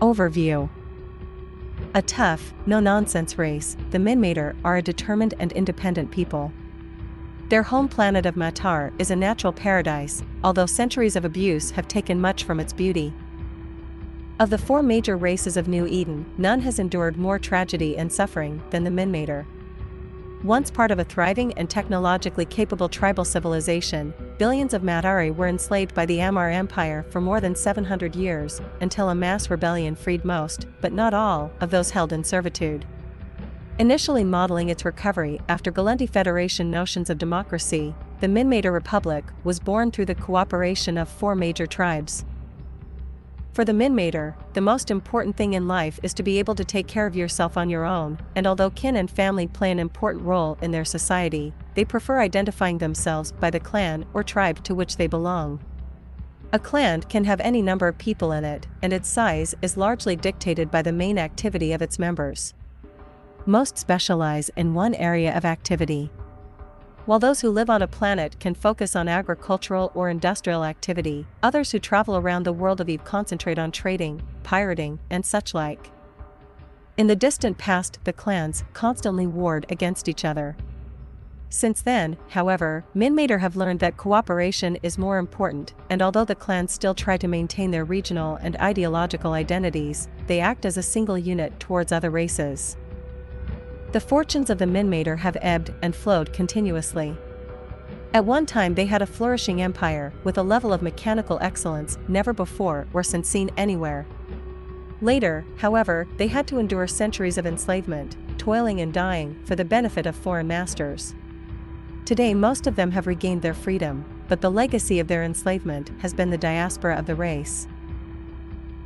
Overview A tough, no nonsense race, the Minmatar are a determined and independent people. Their home planet of Matar is a natural paradise, although centuries of abuse have taken much from its beauty. Of the four major races of New Eden, none has endured more tragedy and suffering than the Minmatar. Once part of a thriving and technologically capable tribal civilization, billions of Matari were enslaved by the Amarr Empire for more than 700 years, until a mass rebellion freed most, but not all, of those held in servitude. Initially modeling its recovery after Gallente Federation notions of democracy, the Minmatar Republic was born through the cooperation of four major tribes. For the Minmatar, the most important thing in life is to be able to take care of yourself on your own, and although kin and family play an important role in their society, they prefer identifying themselves by the clan or tribe to which they belong. A clan can have any number of people in it, and its size is largely dictated by the main activity of its members. Most specialize in one area of activity. While those who live on a planet can focus on agricultural or industrial activity, others who travel around the world of Eve concentrate on trading, pirating, and such like. In the distant past, the clans constantly warred against each other. Since then, however, Minmatar have learned that cooperation is more important, and although the clans still try to maintain their regional and ideological identities, they act as a single unit towards other races. The fortunes of the Minmatar have ebbed and flowed continuously. At one time they had a flourishing empire with a level of mechanical excellence never before or since seen anywhere. Later, however, they had to endure centuries of enslavement, toiling and dying for the benefit of foreign masters. Today most of them have regained their freedom, but the legacy of their enslavement has been the diaspora of the race.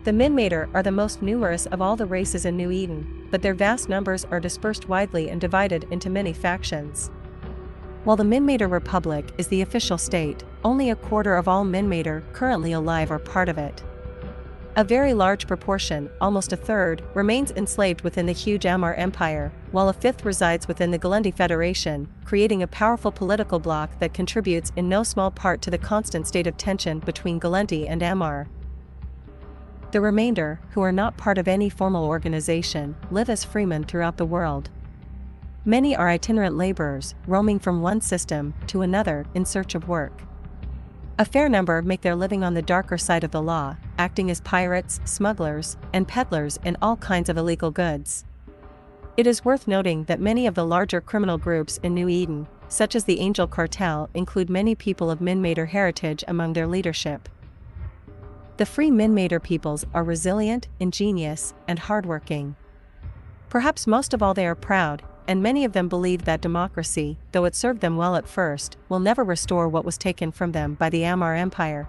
The Minmatar are the most numerous of all the races in New Eden, but their vast numbers are dispersed widely and divided into many factions. While the Minmatar Republic is the official state, only a quarter of all Minmatar currently alive are part of it. A very large proportion, almost a third, remains enslaved within the huge Amarr Empire, while a fifth resides within the Gallente Federation, creating a powerful political bloc that contributes in no small part to the constant state of tension between Gallente and Amarr. The remainder, who are not part of any formal organization, live as freemen throughout the world. Many are itinerant laborers, roaming from one system to another in search of work. A fair number make their living on the darker side of the law, acting as pirates, smugglers, and peddlers in all kinds of illegal goods. It is worth noting that many of the larger criminal groups in New Eden, such as the Angel Cartel, include many people of Minmatar heritage among their leadership. The free Minmatar peoples are resilient, ingenious, and hardworking. Perhaps most of all they are proud, and many of them believe that democracy, though it served them well at first, will never restore what was taken from them by the Amarr Empire.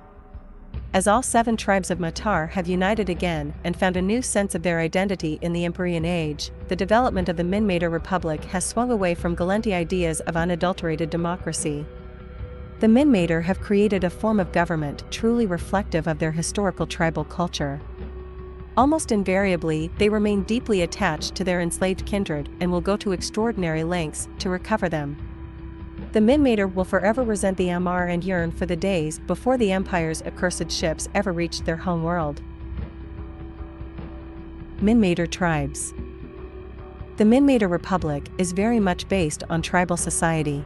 As all seven tribes of Matar have united again and found a new sense of their identity in the Empyrean Age, the development of the Minmatar Republic has swung away from Gallente ideas of unadulterated democracy. The Minmatar have created a form of government truly reflective of their historical tribal culture. Almost invariably, they remain deeply attached to their enslaved kindred and will go to extraordinary lengths to recover them. The Minmatar will forever resent the Amarr and yearn for the days before the Empire's accursed ships ever reached their home world. Minmatar Tribes The Minmatar Republic is very much based on tribal society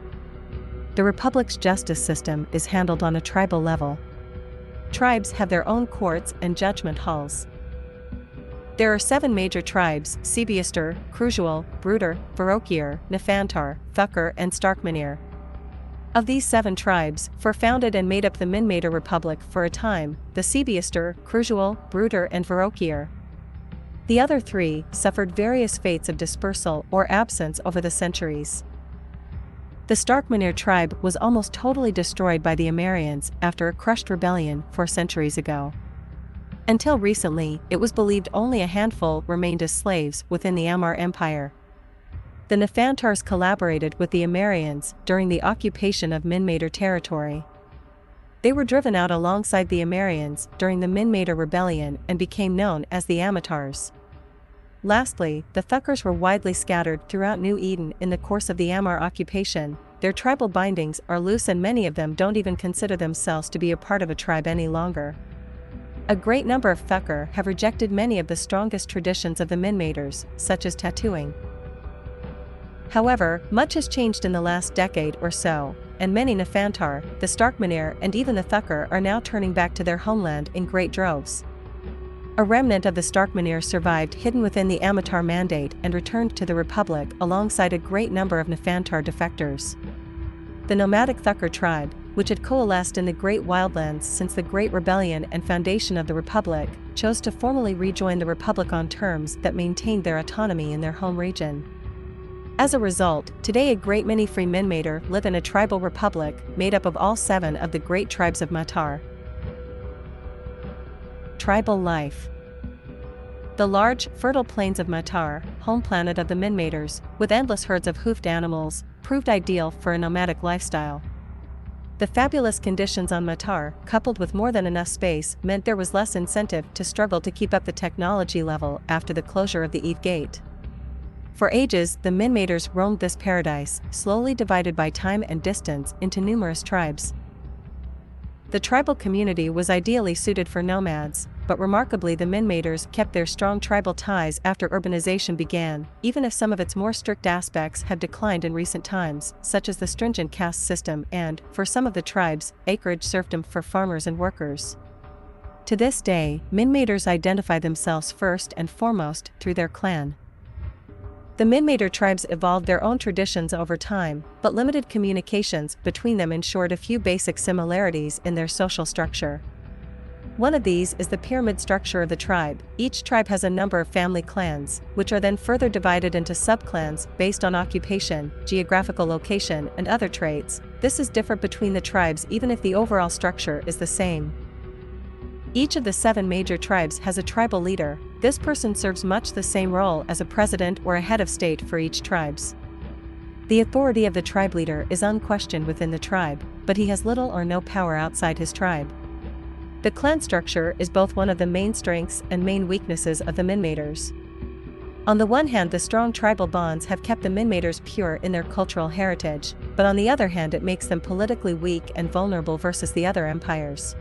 the Republic's justice system is handled on a tribal level. Tribes have their own courts and judgment halls. There are seven major tribes Sebiestor, Krusual, Brutor, Vherokior, Nefantar, Thukker, and Starkmanir. Of these seven tribes, four founded and made up the Minmatar Republic for a time the Sebiestor, Krusual, Brutor, and Vherokior. The other three suffered various fates of dispersal or absence over the centuries. The Starkmanir tribe was almost totally destroyed by the Amarrians after a crushed rebellion four centuries ago. Until recently, it was believed only a handful remained as slaves within the Amarr Empire. The Nefantars collaborated with the Amarrians during the occupation of Minmatar territory. They were driven out alongside the Amarrians during the Minmatar rebellion and became known as the Ammatars. Lastly, the Thukkers were widely scattered throughout New Eden in the course of the Amarr occupation. Their tribal bindings are loose and many of them don't even consider themselves to be a part of a tribe any longer. A great number of Thukker have rejected many of the strongest traditions of the Minmatars, such as tattooing. However, much has changed in the last decade or so, and many Nefantar, the Starkmanir and even the Thukker are now turning back to their homeland in great droves. A remnant of the Starkmanir survived hidden within the Ammatar Mandate and returned to the Republic alongside a great number of Nefantar defectors. The nomadic Thukker tribe, which had coalesced in the Great Wildlands since the Great Rebellion and foundation of the Republic, chose to formally rejoin the Republic on terms that maintained their autonomy in their home region. As a result, today a great many free Minmatar live in a tribal republic made up of all seven of the great tribes of Matar. Tribal life The large, fertile plains of Matar, home planet of the Minmatars, with endless herds of hoofed animals, proved ideal for a nomadic lifestyle. The fabulous conditions on Matar, coupled with more than enough space, meant there was less incentive to struggle to keep up the technology level after the closure of the Eve Gate. For ages, the Minmatars roamed this paradise, slowly divided by time and distance into numerous tribes. The tribal community was ideally suited for nomads, but remarkably the Minmatars kept their strong tribal ties after urbanization began, even if some of its more strict aspects have declined in recent times, such as the stringent caste system and, for some of the tribes, acreage serfdom for farmers and workers. To this day, Minmatars identify themselves first and foremost through their clan. The Minmatar tribes evolved their own traditions over time, but limited communications between them ensured a few basic similarities in their social structure. One of these is the pyramid structure of the tribe. Each tribe has a number of family clans, which are then further divided into subclans based on occupation, geographical location, and other traits. This is different between the tribes even if the overall structure is the same. Each of the seven major tribes has a tribal leader, this person serves much the same role as a president or a head of state for each tribes. The authority of the tribe leader is unquestioned within the tribe, but he has little or no power outside his tribe. The clan structure is both one of the main strengths and main weaknesses of the Minmatars. On the one hand the strong tribal bonds have kept the Minmatars pure in their cultural heritage, but on the other hand it makes them politically weak and vulnerable versus the other empires.